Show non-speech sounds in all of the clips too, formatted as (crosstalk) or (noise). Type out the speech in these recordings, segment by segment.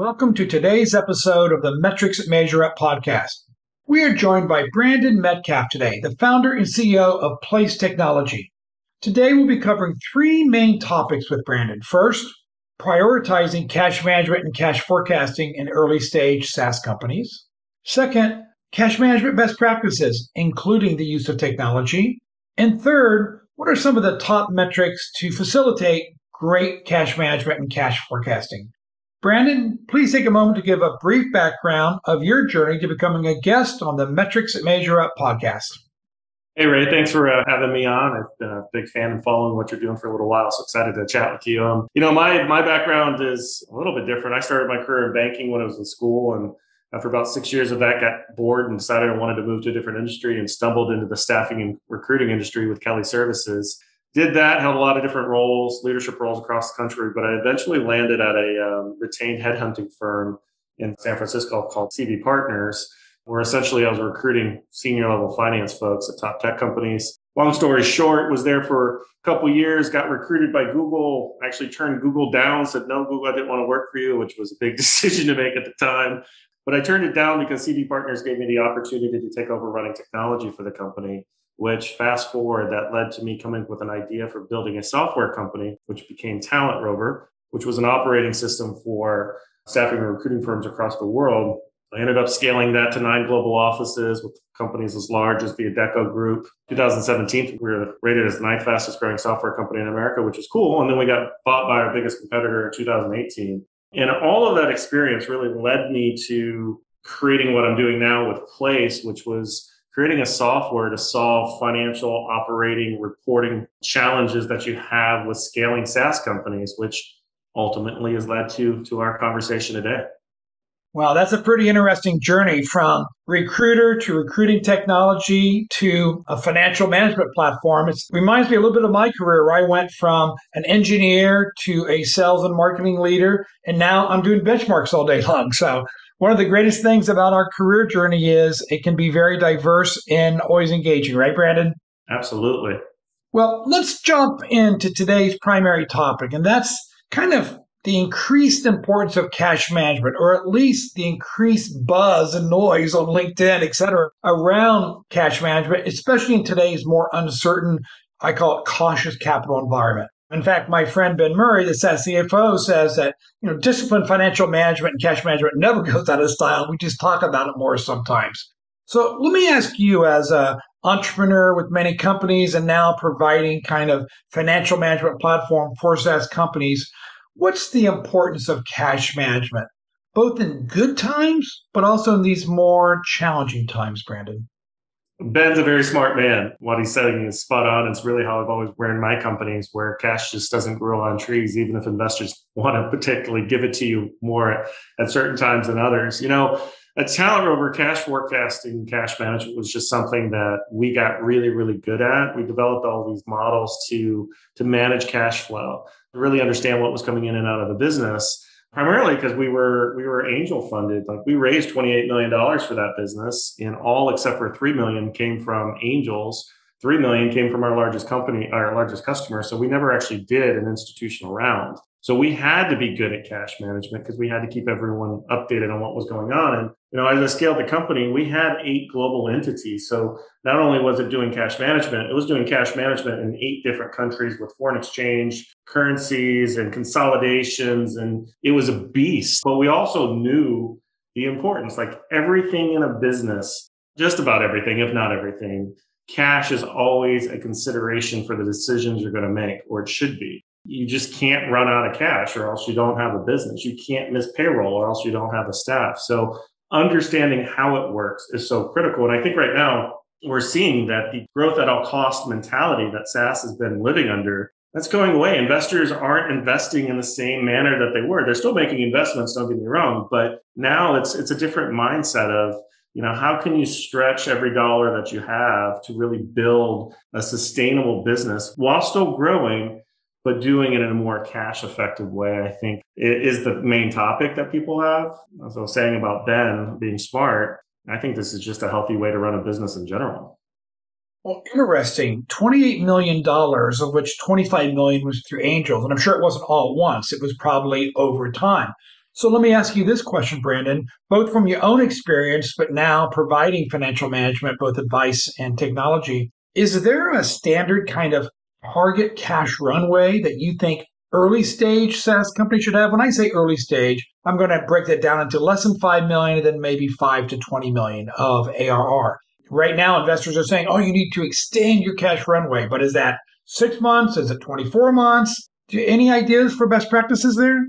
Welcome to today's episode of the Metrics Measure Up podcast. We are joined by Brandon Metcalf today, the founder and CEO of Place Technology. Today we'll be covering three main topics with Brandon. First, prioritizing cash management and cash forecasting in early stage SaaS companies. Second, cash management best practices, including the use of technology. And third, what are some of the top metrics to facilitate great cash management and cash forecasting? Brandon, please take a moment to give a brief background of your journey to becoming a guest on the Metrics Measure Up podcast. Hey, Ray, thanks for uh, having me on. I've been a big fan and following what you're doing for a little while, so excited to chat with you. Um, you know, my my background is a little bit different. I started my career in banking when I was in school, and after about six years of that, got bored and decided I wanted to move to a different industry and stumbled into the staffing and recruiting industry with Kelly Services did that, held a lot of different roles, leadership roles across the country, but I eventually landed at a um, retained headhunting firm in San Francisco called CV Partners, where essentially I was recruiting senior level finance folks at top tech companies. Long story short, was there for a couple years, got recruited by Google, actually turned Google down, said, no, Google, I didn't want to work for you, which was a big (laughs) decision to make at the time. But I turned it down because CV Partners gave me the opportunity to take over running technology for the company which fast forward that led to me coming up with an idea for building a software company, which became Talent Rover, which was an operating system for staffing and recruiting firms across the world. I ended up scaling that to nine global offices with companies as large as the Adecco Group. 2017, we were rated as the ninth fastest growing software company in America, which is cool. And then we got bought by our biggest competitor in 2018. And all of that experience really led me to creating what I'm doing now with Place, which was creating a software to solve financial operating reporting challenges that you have with scaling SaaS companies, which ultimately has led to to our conversation today. Wow, that's a pretty interesting journey from recruiter to recruiting technology to a financial management platform. It reminds me a little bit of my career where I went from an engineer to a sales and marketing leader, and now I'm doing benchmarks all day long. So one of the greatest things about our career journey is it can be very diverse and always engaging, right, Brandon? Absolutely. Well, let's jump into today's primary topic, and that's kind of the increased importance of cash management, or at least the increased buzz and noise on LinkedIn, et cetera, around cash management, especially in today's more uncertain, I call it cautious capital environment. In fact, my friend Ben Murray, the SaaS CFO, says that you know disciplined financial management and cash management never (laughs) goes out of style. We just talk about it more sometimes. So let me ask you, as a entrepreneur with many companies and now providing kind of financial management platform for SaaS companies, what's the importance of cash management, both in good times but also in these more challenging times, Brandon? Ben's a very smart man. What he's saying is spot on. It's really how I've always ran my companies where cash just doesn't grow on trees, even if investors want to particularly give it to you more at certain times than others. You know, a talent rover cash forecasting, cash management was just something that we got really, really good at. We developed all these models to to manage cash flow, to really understand what was coming in and out of the business primarily because we were we were angel funded. Like we raised 28 million dollars for that business and all except for 3 million came from angels. 3 million came from our largest company our largest customer so we never actually did an institutional round so we had to be good at cash management because we had to keep everyone updated on what was going on. And you know, as I scaled the company, we had eight global entities. So not only was it doing cash management, it was doing cash management in eight different countries with foreign exchange, currencies, and consolidations. And it was a beast. But we also knew the importance, like everything in a business, just about everything, if not everything, cash is always a consideration for the decisions you're going to make, or it should be you just can't run out of cash or else you don't have a business. You can't miss payroll or else you don't have a staff. So understanding how it works is so critical. And I think right now we're seeing that the growth at all cost mentality that SaaS has been living under that's going away. Investors aren't investing in the same manner that they were. They're still making investments, don't get me wrong, but now it's it's a different mindset of, you know, how can you stretch every dollar that you have to really build a sustainable business while still growing, but doing it in a more cash effective way, I think is the main topic that people have. As I was saying about Ben being smart, I think this is just a healthy way to run a business in general. Well, interesting. $28 million, of which 25 million was through angels. And I'm sure it wasn't all at once, it was probably over time. So let me ask you this question, Brandon, both from your own experience, but now providing financial management, both advice and technology. Is there a standard kind of target cash runway that you think early stage SaaS companies should have? When I say early stage, I'm going to break that down into less than 5 million and then maybe 5 to 20 million of ARR. Right now, investors are saying, oh, you need to extend your cash runway. But is that six months? Is it 24 months? Do, you, any ideas for best practices there?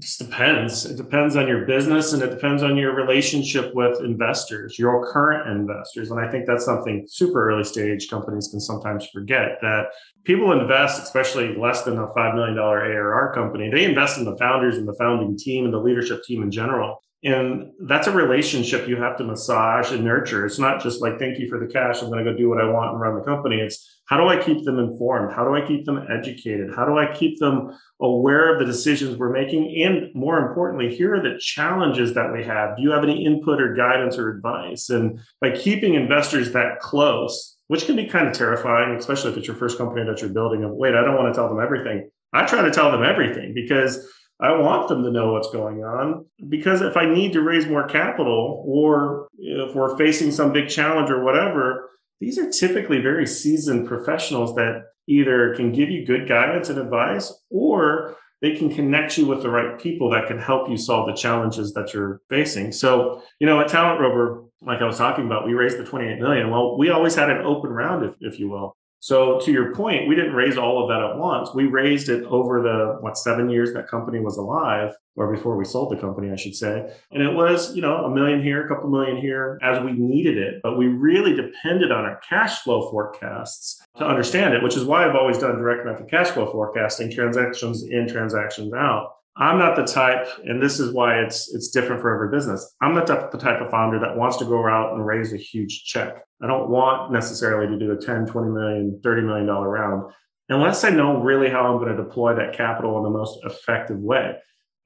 Just depends. It depends on your business and it depends on your relationship with investors, your current investors. And I think that's something super early stage companies can sometimes forget that people invest, especially less than a $5 million ARR company, they invest in the founders and the founding team and the leadership team in general. And that's a relationship you have to massage and nurture. It's not just like, thank you for the cash. I'm going to go do what I want and run the company. It's how do I keep them informed? How do I keep them educated? How do I keep them aware of the decisions we're making? And more importantly, here are the challenges that we have. Do you have any input or guidance or advice? And by keeping investors that close, which can be kind of terrifying, especially if it's your first company that you're building. And wait, I don't want to tell them everything. I try to tell them everything because I want them to know what's going on because if I need to raise more capital or if we're facing some big challenge or whatever, these are typically very seasoned professionals that either can give you good guidance and advice or they can connect you with the right people that can help you solve the challenges that you're facing. So, you know, at Talent Rover, like I was talking about, we raised the 28 million. Well, we always had an open round, if, if you will. So to your point, we didn't raise all of that at once. We raised it over the what seven years that company was alive, or before we sold the company, I should say. And it was, you know, a million here, a couple million here as we needed it. But we really depended on our cash flow forecasts to understand it, which is why I've always done direct method cash flow forecasting, transactions in, transactions out. I'm not the type, and this is why it's it's different for every business. I'm not the type of founder that wants to go out and raise a huge check. I don't want necessarily to do a 10, 20 million, 30 million dollar round unless I know really how I'm going to deploy that capital in the most effective way.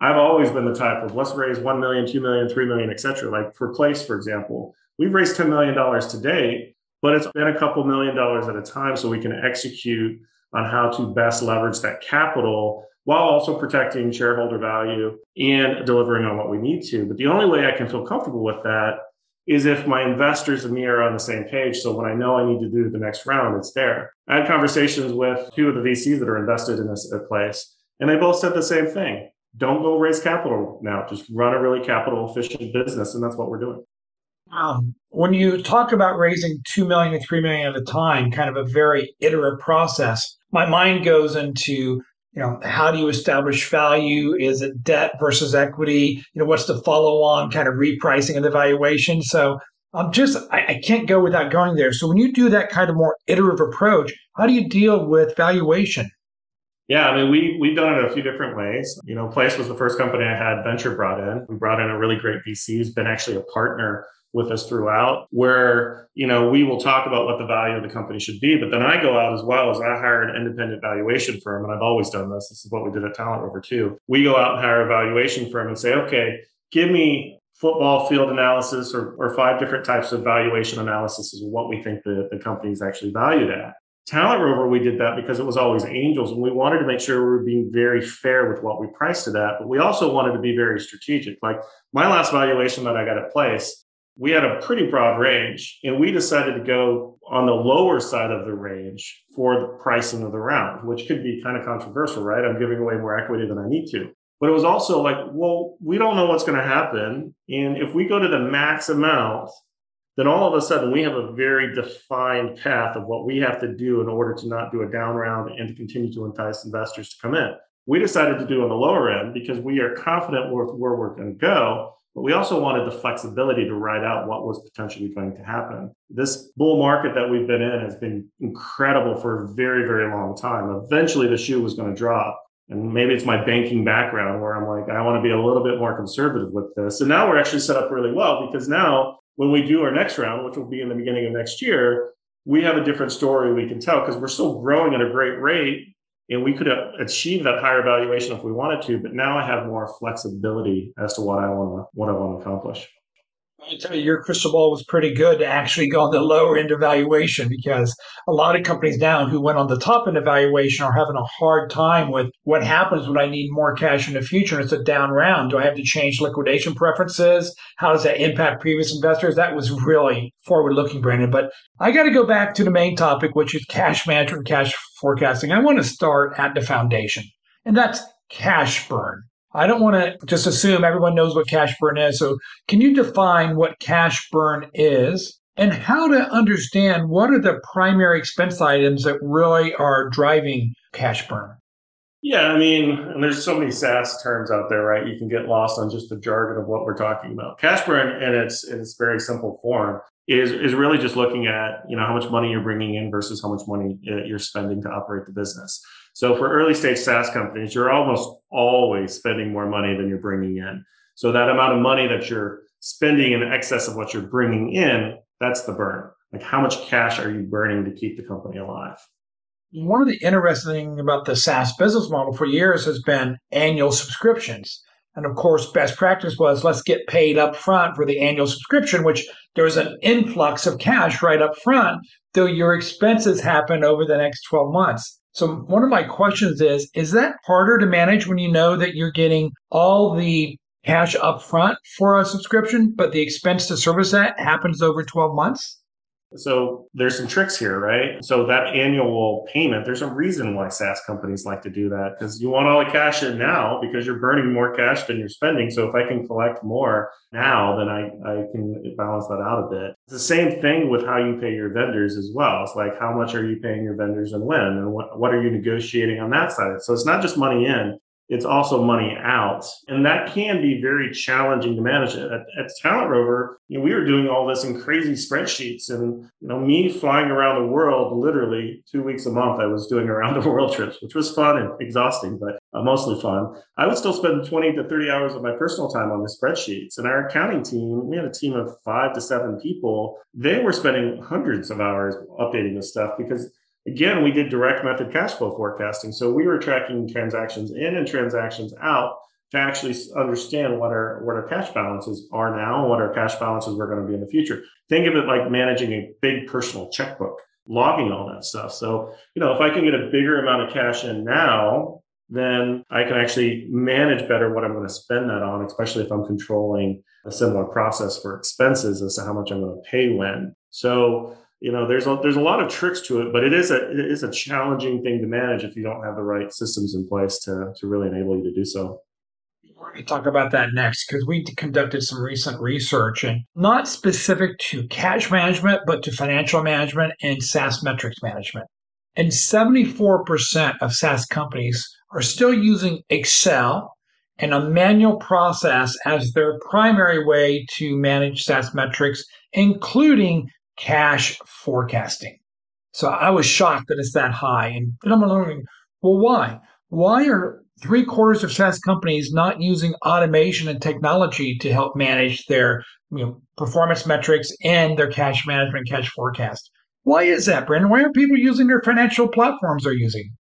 I've always been the type of let's raise 1 million, 2 million, 3 million, et cetera. Like for Place, for example, we've raised $10 million to date, but it's been a couple million dollars at a time so we can execute on how to best leverage that capital while also protecting shareholder value and delivering on what we need to. But the only way I can feel comfortable with that is if my investors and me are on the same page. So when I know I need to do the next round, it's there. I had conversations with two of the VCs that are invested in this place, and they both said the same thing. Don't go raise capital now. Just run a really capital efficient business. And that's what we're doing. Um, when you talk about raising 2 million and 3 million at a time, kind of a very iterative process, my mind goes into you know how do you establish value? Is it debt versus equity? You know what's the follow on kind of repricing of the valuation so i'm just I, I, can't go without going there. So when you do that kind of more iterative approach how do you deal with valuation? Yeah, I mean, we, we've done it a few different ways. You know, Place was the first company I had venture brought in. We brought in a really great VC who's been actually a partner with us throughout where you know we will talk about what the value of the company should be but then i go out as well as i hire an independent valuation firm and i've always done this this is what we did at talent rover too we go out and hire a valuation firm and say okay give me football field analysis or, or five different types of valuation analysis is what we think the, the company is actually valued at Talent Rover, we did that because it was always angels, and we wanted to make sure we were being very fair with what we priced it at. But we also wanted to be very strategic. Like my last valuation that I got at Place, we had a pretty broad range and we decided to go on the lower side of the range for the pricing of the round which could be kind of controversial right? I'm giving away more equity than i need to. But it was also like well we don't know what's going to happen. And if we go to the max amount then all of a sudden we have a very defined path of what we have to do in order to not do a down round and to continue to entice investors to come in. We decided to do on the lower end because we are confident with where we're going to go but we also wanted the flexibility to ride out what was potentially going to happen. This bull market that we've been in has been incredible for a very, very long time. Eventually, the shoe was going to drop. And maybe it's my banking background where I'm like, I want to be a little bit more conservative with this. And now we're actually set up really well because now when we do our next round, which will be in the beginning of next year, we have a different story we can tell because we're still growing at a great rate and we could achieve that higher valuation if we wanted to but now i have more flexibility as to what i want to what i want to accomplish I tell you, your crystal ball was pretty good to actually go on the lower end of valuation because a lot of companies now who went on the top end of valuation are having a hard time with what happens when I need more cash in the future and it's a down round. Do I have to change liquidation preferences? How does that impact previous investors? That was really forward looking, Brandon. But I got to go back to the main topic, which is cash management, cash forecasting. I want to start at the foundation, and that's cash burn. I don't want to just assume everyone knows what cash burn is. So, can you define what cash burn is and how to understand what are the primary expense items that really are driving cash burn? Yeah, I mean, and there's so many SaaS terms out there, right? You can get lost on just the jargon of what we're talking about. Cash burn, in its in its very simple form, is is really just looking at you know how much money you're bringing in versus how much money uh, you're spending to operate the business. So for early stage SaaS companies, you're almost always spending more money than you're bringing in. So that amount of money that you're spending in excess of what you're bringing in, that's the burn. Like how much cash are you burning to keep the company alive? One of the interesting things about the SaaS business model for years has been annual subscriptions. And of course, best practice was let's get paid up front for the annual subscription, which there's an influx of cash right up front, though your expenses happen over the next 12 months. So one of my questions is, is that harder to manage when you know that you're getting all the cash up front for a subscription, but the expense to service that happens over 12 months? So there's some tricks here, right? So that annual payment, there's a reason why SaaS companies like to do that because you want all the cash in now because you're burning more cash than you're spending. So if I can collect more now, then I, I can balance that out a bit. It's the same thing with how you pay your vendors as well. It's like how much are you paying your vendors and when and what, what are you negotiating on that side? So it's not just money in, it's also money out. And that can be very challenging to manage. At, at Talent Rover, you know, we were doing all this in crazy spreadsheets and, you know, me flying around the world, literally two weeks a month, I was doing (laughs) around the world trips, which was fun and exhausting, but uh, mostly fun. I would still spend 20 to 30 hours of my personal time on the spreadsheets. And our accounting team, we had a team of five to seven people. They were spending hundreds of hours updating this stuff because Again, we did direct method cash flow forecasting. So we were tracking transactions in and transactions out to actually understand what our what our cash balances are now and what our cash balances were going to be in the future. Think of it like managing a big personal checkbook, logging all that stuff. So, you know, if I can get a bigger amount of cash in now, then I can actually manage better what I'm going to spend that on, especially if I'm controlling a similar process for expenses as to how much I'm going to pay when. So you know there's a there's a lot of tricks to it but it is a it is a challenging thing to manage if you don't have the right systems in place to to really enable you to do so. We're going to talk about that next because we conducted some recent research and not specific to cash management but to financial management and SaaS metrics management. And 74% of SaaS companies are still using Excel and a manual process as their primary way to manage SaaS metrics, including cash forecasting. So I was shocked that it's that high. And then I'm wondering, well, why? Why are three quarters of SaaS companies not using automation and technology to help manage their you know, performance metrics and their cash management, cash forecast? Why is that, Brandon? Why are people using their financial platforms they're using?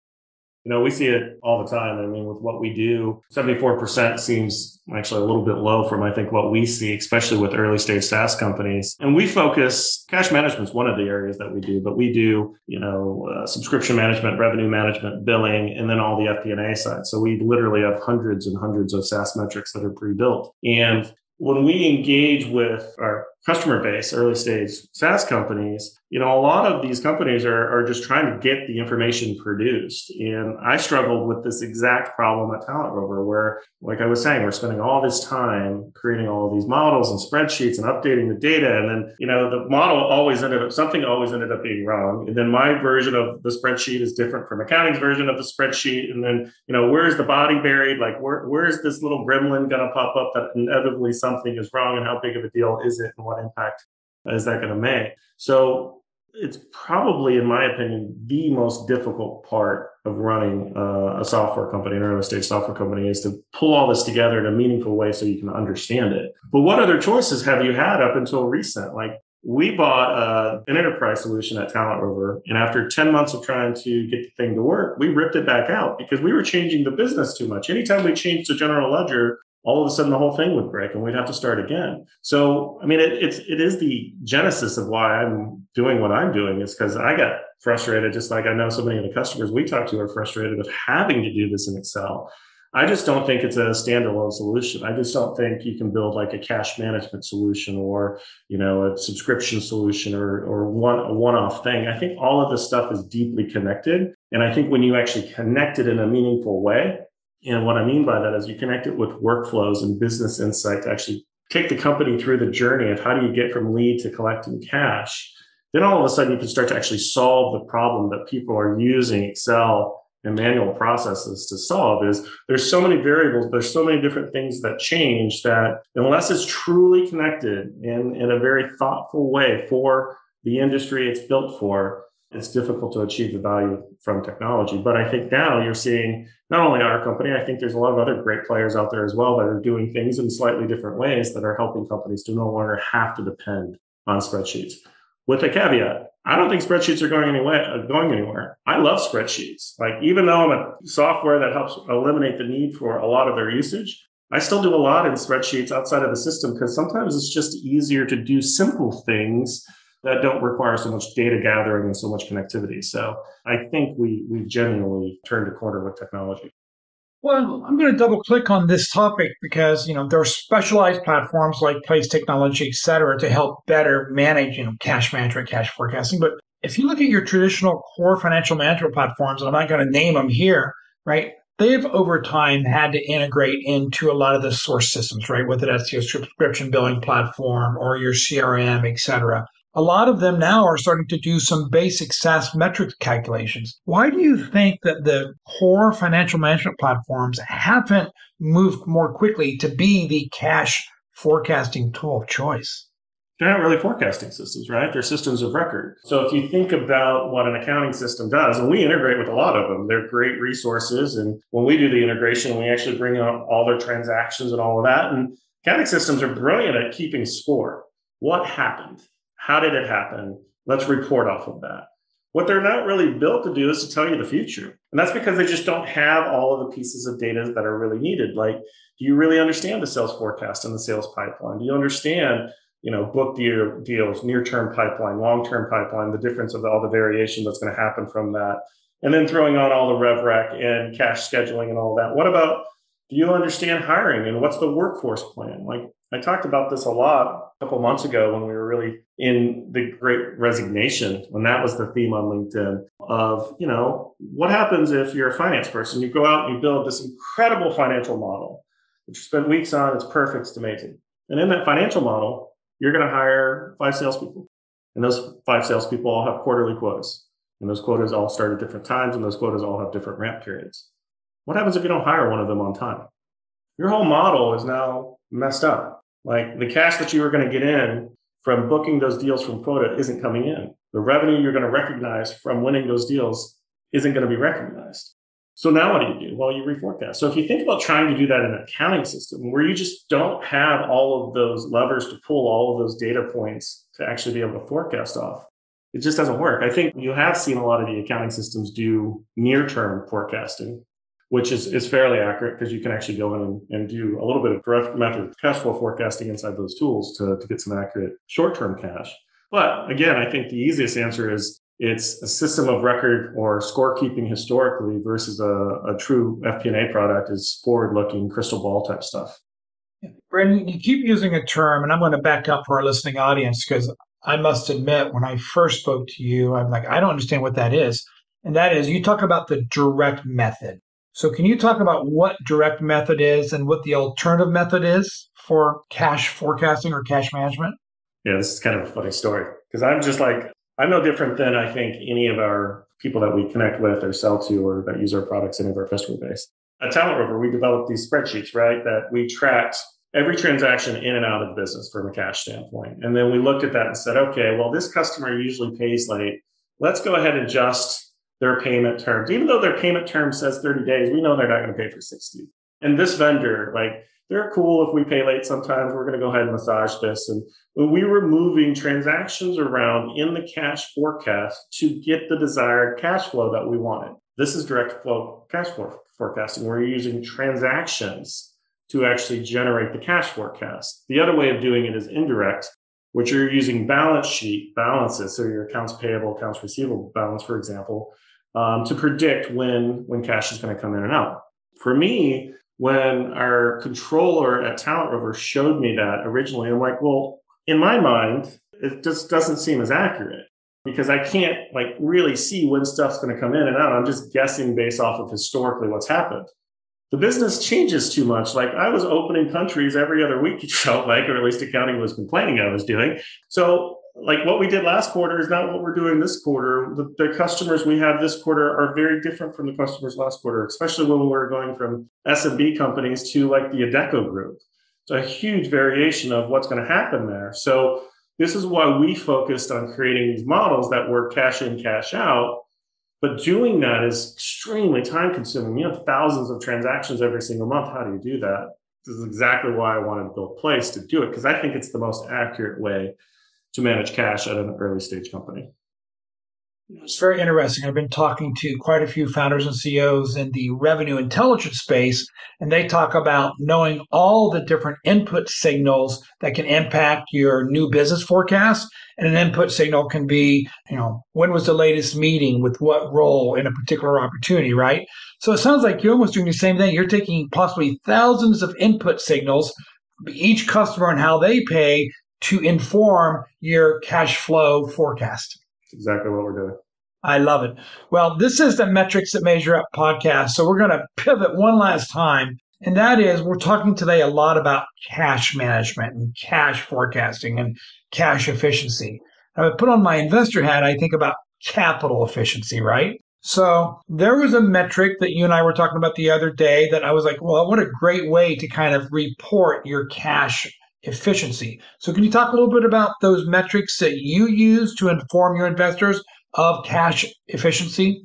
You know, we see it all the time. I mean, with what we do, 74% seems actually a little bit low from, I think, what we see, especially with early stage SaaS companies. And we focus, cash management is one of the areas that we do, but we do, you know, uh, subscription management, revenue management, billing, and then all the FP&A side. So we literally have hundreds and hundreds of SaaS metrics that are pre-built. And when we engage with our customer base, early stage SaaS companies, you know, a lot of these companies are, are just trying to get the information produced. And I struggled with this exact problem at Talent Rover, where, like I was saying, we're spending all this time creating all these models and spreadsheets and updating the data. And then, you know, the model always ended up, something always ended up being wrong. And then my version of the spreadsheet is different from accounting's version of the spreadsheet. And then, you know, where's the body buried? Like, where, where's this little gremlin going to pop up that inevitably something is wrong and how big of a deal is it and what impact is that going to make? So it's probably, in my opinion, the most difficult part of running uh, a software company, an early stage software company, is to pull all this together in a meaningful way so you can understand it. But what other choices have you had up until recent? Like we bought uh, an enterprise solution at Talent Rover, and after 10 months of trying to get the thing to work, we ripped it back out because we were changing the business too much. Anytime we changed the general ledger, all of a sudden the whole thing would break and we'd have to start again. So, I mean, it, it's, it is the genesis of why I'm doing what I'm doing is because I got frustrated, just like I know so many of the customers we talk to are frustrated of having to do this in Excel. I just don't think it's a standalone solution. I just don't think you can build like a cash management solution or, you know, a subscription solution or, or one, a one-off thing. I think all of this stuff is deeply connected. And I think when you actually connect it in a meaningful way, and what I mean by that is you connect it with workflows and business insight to actually take the company through the journey of how do you get from lead to collecting cash. Then all of a sudden you can start to actually solve the problem that people are using Excel and manual processes to solve is there's so many variables, there's so many different things that change that unless it's truly connected in, in a very thoughtful way for the industry it's built for, it's difficult to achieve the value from technology. But I think now you're seeing not only our company, I think there's a lot of other great players out there as well that are doing things in slightly different ways that are helping companies to no longer have to depend on spreadsheets. With a caveat, I don't think spreadsheets are going anywhere. Uh, going anywhere. I love spreadsheets. Like even though I'm a software that helps eliminate the need for a lot of their usage, I still do a lot in spreadsheets outside of the system because sometimes it's just easier to do simple things that don't require so much data gathering and so much connectivity. So I think we we've genuinely turned a corner with technology. Well, I'm going to double click on this topic because you know there are specialized platforms like Place Technology, et cetera, to help better manage you know cash management, cash forecasting. But if you look at your traditional core financial management platforms, and I'm not going to name them here, right? They've over time had to integrate into a lot of the source systems, right? Whether that's your subscription billing platform or your CRM, et cetera a lot of them now are starting to do some basic SaaS metrics calculations. Why do you think that the core financial management platforms haven't moved more quickly to be the cash forecasting tool of choice? They're not really forecasting systems, right? They're systems of record. So if you think about what an accounting system does, and we integrate with a lot of them, they're great resources. And when we do the integration, we actually bring on all their transactions and all of that. And accounting systems are brilliant at keeping score. What happened? How did it happen? Let's report off of that. What they're not really built to do is to tell you the future. And that's because they just don't have all of the pieces of data that are really needed. Like, do you really understand the sales forecast and the sales pipeline? Do you understand, you know, book deal, deals, near-term pipeline, long-term pipeline, the difference of all the variation that's going to happen from that? And then throwing on all the rev rec and cash scheduling and all that. What about do you understand hiring and what's the workforce plan? Like I talked about this a lot a couple months ago when we were really in the great resignation, when that was the theme on LinkedIn of, you know, what happens if you're a finance person? You go out and you build this incredible financial model that you spend weeks on, it's perfect, it's amazing. And in that financial model, you're going to hire five salespeople. And those five salespeople all have quarterly quotas. And those quotas all start at different times, and those quotas all have different ramp periods. What happens if you don't hire one of them on time? Your whole model is now messed up. Like the cash that you were going to get in from booking those deals from quota isn't coming in. The revenue you're going to recognize from winning those deals isn't going to be recognized. So now what do you do? Well, you reforecast. So if you think about trying to do that in an accounting system where you just don't have all of those levers to pull all of those data points to actually be able to forecast off, it just doesn't work. I think you have seen a lot of the accounting systems do near term forecasting which is, is fairly accurate because you can actually go in and, and, do a little bit of direct method cash flow forecasting inside those tools to, to get some accurate short term cash. But again, I think the easiest answer is it's a system of record or scorekeeping historically versus a, a true FP&A product is forward looking crystal ball type stuff. Brandon, you keep using a term, and I'm going to back up for our listening audience because I must admit, when I first spoke to you, I'm like, I don't understand what that is. And that is, you talk about the direct method. So, can you talk about what direct method is and what the alternative method is for cash forecasting or cash management? Yeah, this is kind of a funny story because I'm just like, I'm no different than I think any of our people that we connect with or sell to or that use our products, any of our customer base. At Talent Rover, we developed these spreadsheets, right? That we tracked every transaction in and out of the business from a cash standpoint. And then we looked at that and said, okay, well, this customer usually pays late. Let's go ahead and adjust their payment terms. Even though their payment term says 30 days, we know they're not going to pay for 60. And this vendor, like, they're cool if we pay late sometimes. We're going to go ahead and massage this. And we were moving transactions around in the cash forecast to get the desired cash flow that we wanted. This is direct flow cash flow forecasting. We're using transactions to actually generate the cash forecast. The other way of doing it is indirect, which you're using balance sheet balances, so your accounts payable, accounts receivable balance, for example, um, to predict when when cash is going to come in and out. For me, when our controller at Talent Rover showed me that originally, I'm like, well, in my mind, it just doesn't seem as accurate because I can't like really see when stuff's going to come in and out. I'm just guessing based off of historically what's happened. The business changes too much. Like I was opening countries every other week, (laughs) it felt like, or at least accounting was complaining I was doing. So like what we did last quarter is not what we're doing this quarter. The, the, customers we have this quarter are very different from the customers last quarter, especially when we're going from SMB companies to like the Adecco group. It's a huge variation of what's going to happen there. So this is why we focused on creating these models that were cash in, cash out. But doing that is extremely time consuming. You have thousands of transactions every single month. How do you do that? This is exactly why I wanted to build Place to do it, because I think it's the most accurate way to manage cash at an early stage company. It's very interesting. I've been talking to quite a few founders and CEOs in the revenue intelligence space, and they talk about knowing all the different input signals that can impact your new business forecast. And an input signal can be, you know, when was the latest meeting with what role in a particular opportunity, right? So it sounds like you're almost doing the same thing. You're taking possibly thousands of input signals, each customer and how they pay to inform your cash flow forecast. exactly what we're doing. I love it. Well, this is the Metrics That Measure Up podcast. So we're going to pivot one last time. And that is, we're talking today a lot about cash management and cash forecasting and cash efficiency. I put on my investor hat, I think about capital efficiency, right? So there was a metric that you and I were talking about the other day that I was like, well, what a great way to kind of report your cash efficiency. So, can you talk a little bit about those metrics that you use to inform your investors of cash efficiency?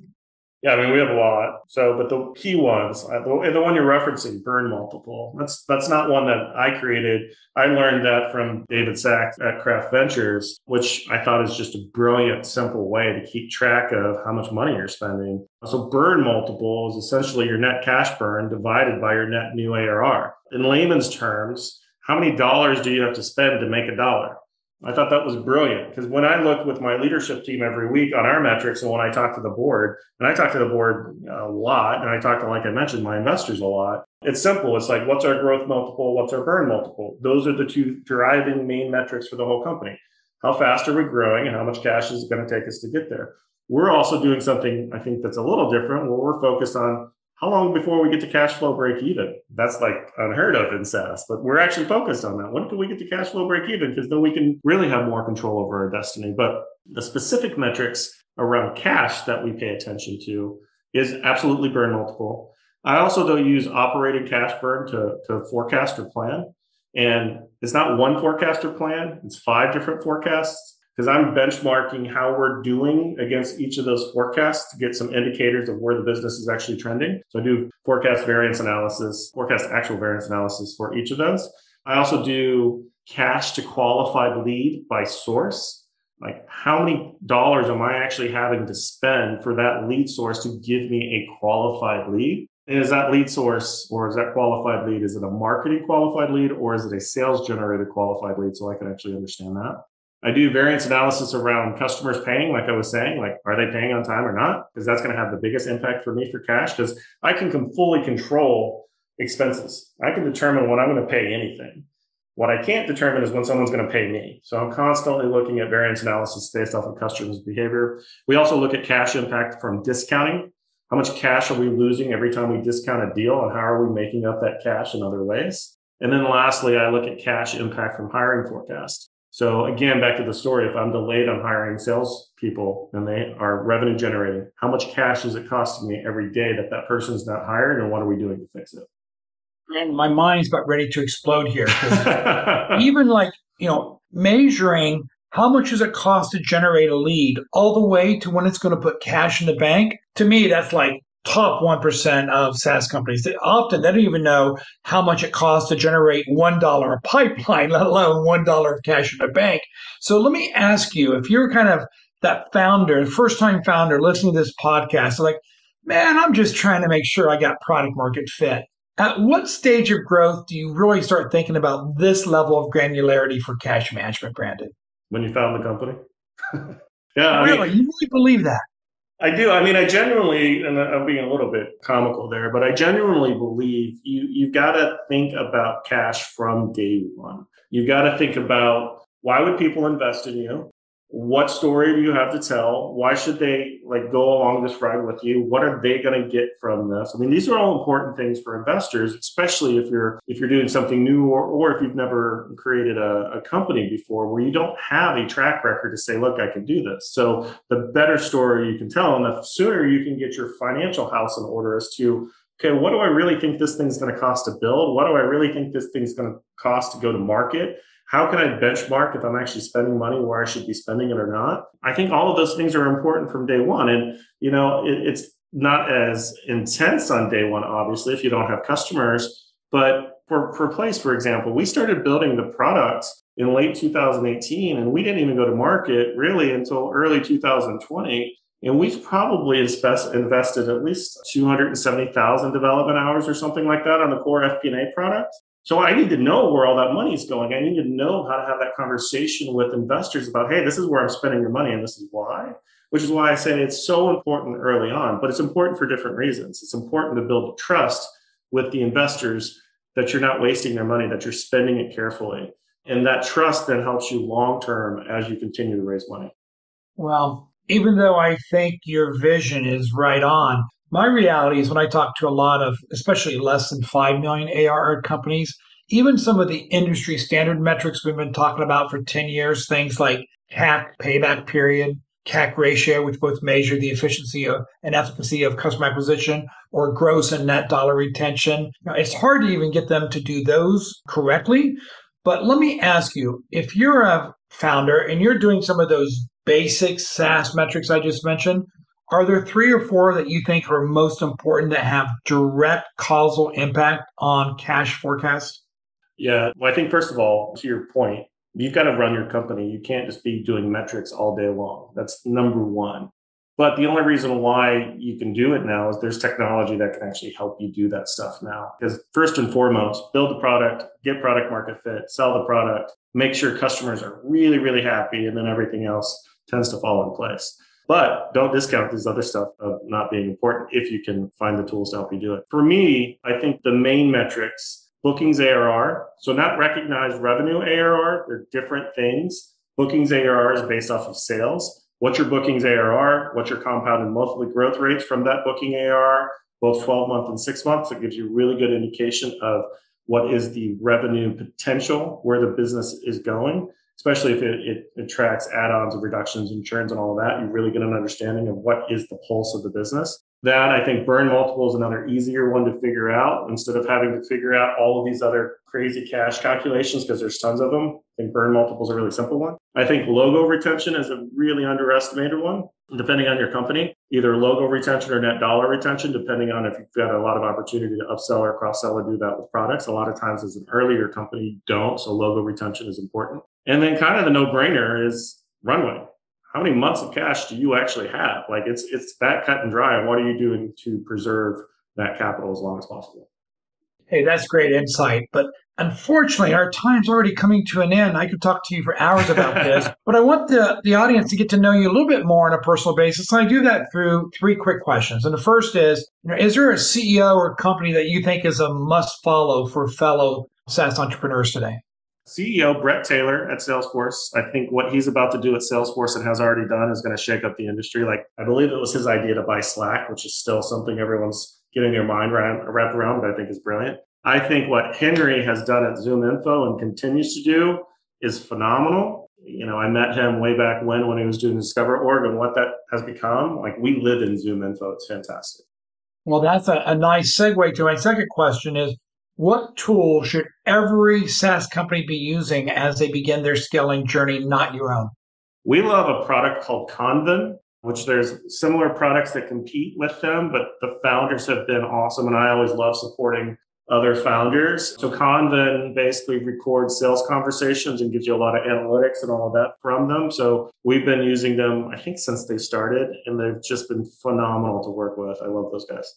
Yeah, I mean we have a lot. So, but the key ones, and the one you're referencing, burn multiple. That's that's not one that I created. I learned that from David Sacks at Craft Ventures, which I thought is just a brilliant, simple way to keep track of how much money you're spending. So, burn multiple is essentially your net cash burn divided by your net new ARR. In layman's terms, how many dollars do you have to spend to make a dollar? I thought that was brilliant because when I look with my leadership team every week on our metrics and when I talk to the board, and I talk to the board a lot, and I talk to, like I mentioned, my investors a lot, it's simple. It's like, what's our growth multiple? What's our burn multiple? Those are the two driving main metrics for the whole company. How fast are we growing and how much cash is it going to take us to get there? We're also doing something I think that's a little different where we're focused on how long before we get to cash flow break even? That's like unheard of in SaaS, but we're actually focused on that. When can we get to cash flow break even? Because then we can really have more control over our destiny. But the specific metrics around cash that we pay attention to is absolutely burn multiple. I also don't use operating cash burn to, to forecast or plan. And it's not one forecast or plan, it's five different forecasts because I'm benchmarking how we're doing against each of those forecasts to get some indicators of where the business is actually trending. So I do forecast variance analysis, forecast actual variance analysis for each of those. I also do cash to qualified lead by source. Like how many dollars am I actually having to spend for that lead source to give me a qualified lead? And is that lead source or is that qualified lead? Is it a marketing qualified lead or is it a sales generated qualified lead? So I can actually understand that. I do variance analysis around customers paying, like I was saying, like are they paying on time or not? Because that's going to have the biggest impact for me for cash because I can fully control expenses. I can determine when I'm going to pay anything. What I can't determine is when someone's going to pay me. So I'm constantly looking at variance analysis based off of customers' behavior. We also look at cash impact from discounting. How much cash are we losing every time we discount a deal and how are we making up that cash in other ways? And then lastly, I look at cash impact from hiring forecast. So again, back to the story, if I'm delayed on hiring salespeople and they are revenue generating, how much cash is it costing me every day that that person's not hired and what are we doing to fix it? And my mind's about ready to explode here. (laughs) even like, you know, measuring how much does it cost to generate a lead all the way to when it's going to put cash in the bank. To me, that's like top 1% of SaaS companies. They often they don't even know how much it costs to generate $1 a pipeline, (laughs) let alone $1 of cash in a bank. So let me ask you, if you're kind of that founder, first time founder listening to this podcast, like, man, I'm just trying to make sure I got product market fit. At what stage of growth do you really start thinking about this level of granularity for cash management, Brandon? When you found the company? (laughs) yeah. Really? I mean, you really believe that? I do. I mean, I genuinely, and I'm being a little bit comical there, but I genuinely believe you you've got to think about cash from day one. You've got to think about why would people invest in you? What story do you have to tell? Why should they like go along this ride with you? What are they going to get from this? I mean these are all important things for investors especially if you're if you're doing something new or, or if you've never created a, a company before where you don't have a track record to say look i can do this. So the better story you can tell and the sooner you can get your financial house in order as to okay what do i really think this thing's going to cost to build? What do i really think this thing's going to cost to go to market how can I benchmark if I'm actually spending money where I should be spending it or not? I think all of those things are important from day one. And, you know, it, it's not as intense on day one, obviously, if you don't have customers. But for, for Place, for example, we started building the product in late 2018 and we didn't even go to market really until early 2020. And we've probably invested at least 270,000 development hours or something like that on the core FP&A product. So I need to know where all that money is going. I need to know how to have that conversation with investors about, hey, this is where I'm spending your money and this is why. Which is why I say it's so important early on, but it's important for different reasons. It's important to build trust with the investors that you're not wasting their money, that you're spending it carefully. And that trust then helps you long term as you continue to raise money. Well, even though I think your vision is right on, my reality is when I talk to a lot of, especially less than 5 million ARR companies, even some of the industry standard metrics we've been talking about for 10 years, things like CAC payback period, CAC ratio, which both measure the efficiency of, and efficacy of customer acquisition, or gross and net dollar retention. Now, it's hard to even get them to do those correctly. But let me ask you if you're a founder and you're doing some of those basic SaaS metrics I just mentioned, are there three or four that you think are most important that have direct causal impact on cash forecast? Yeah, well, I think first of all, to your point, you've got to run your company. You can't just be doing metrics all day long. That's number one. But the only reason why you can do it now is there's technology that can actually help you do that stuff now. Because first and foremost, build the product, get product market fit, sell the product, make sure customers are really, really happy, and then everything else tends to fall in place. But don't discount this other stuff of not being important if you can find the tools to help you do it. For me, I think the main metrics, bookings ARR, so not recognized revenue ARR, they're different things. Bookings ARR is based off of sales. What's your bookings ARR? What's your compounded monthly growth rates from that booking ARR, both 12 month and six months? It gives you a really good indication of what is the revenue potential, where the business is going especially if it, it, tracks add-ons and reductions and churns and all of that, you really get an understanding of what is the pulse of the business. That I think burn multiple is another easier one to figure out instead of having to figure out all of these other crazy cash calculations because there's tons of them. I think burn multiple is a really simple one. I think logo retention is a really underestimated one, depending on your company, either logo retention or net dollar retention, depending on if you've got a lot of opportunity to upsell or cross sell or do that with products. A lot of times as an earlier company, don't. So logo retention is important. And then kind of the no brainer is runway. How many months of cash do you actually have? Like it's it's that cut and dry. And what are you doing to preserve that capital as long as possible? Hey, that's great insight. But Unfortunately, our time's already coming to an end. I could talk to you for hours about this, (laughs) but I want the, the audience to get to know you a little bit more on a personal basis. And I do that through three quick questions. And the first is, you know, is there a CEO or company that you think is a must follow for fellow SaaS entrepreneurs today? CEO Bret Taylor at Salesforce. I think what he's about to do at Salesforce and has already done is going to shake up the industry. Like I believe it was his idea to buy Slack, which is still something everyone's getting their mind wrapped around, but I think is brilliant. I think what Henry has done at ZoomInfo and continues to do is phenomenal. You know, I met him way back when when he was doing DiscoverOrg and what that has become. Like we live in ZoomInfo. It's fantastic. Well, that's a, a nice segue to my second question is what tool should every SaaS company be using as they begin their scaling journey, not your own? We love a product called Convin, which there's similar products that compete with them, but the founders have been awesome. And I always love supporting other founders. So Convin basically records sales conversations and gives you a lot of analytics and all of that from them. So we've been using them, I think, since they started, and they've just been phenomenal to work with. I love those guys.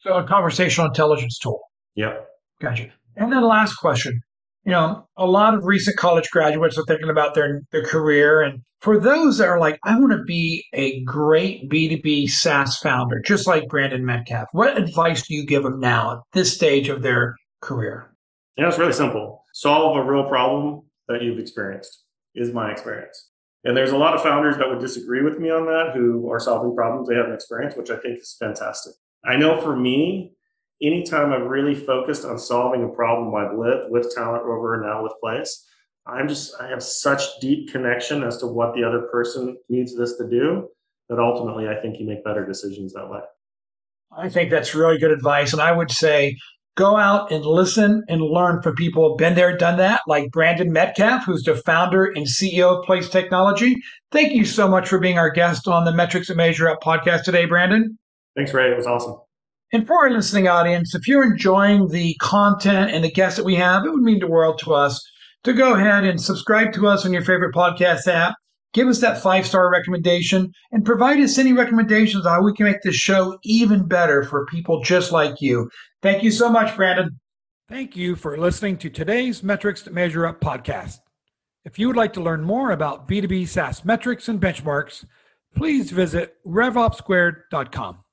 So a conversational intelligence tool. Yep. Gotcha. And then last question. You know, a lot of recent college graduates are thinking about their, their career. And for those that are like, I want to be a great B2B SaaS founder, just like Brandon Metcalf, what advice do you give them now at this stage of their career? Yeah, it's really simple. Solve a real problem that you've experienced, is my experience. And there's a lot of founders that would disagree with me on that who are solving problems they haven't experienced, which I think is fantastic. I know for me, anytime I've really focused on solving a problem I've lived with Talent Rover and now with Place, I'm just, I have such deep connection as to what the other person needs this to do that ultimately I think you make better decisions that way. I think that's really good advice. And I would say go out and listen and learn from people who've been there, done that, like Brandon Metcalf, who's the founder and CEO of Place Technology. Thank you so much for being our guest on the Metrics that Measure Up podcast today, Brandon. Thanks, Ray. It was awesome. And for our listening audience, if you're enjoying the content and the guests that we have, it would mean the world to us to go ahead and subscribe to us on your favorite podcast app. Give us that five star recommendation and provide us any recommendations on how we can make this show even better for people just like you. Thank you so much, Brandon. Thank you for listening to today's Metrics to Measure Up podcast. If you would like to learn more about B2B SaaS metrics and benchmarks, please visit revopsquared.com.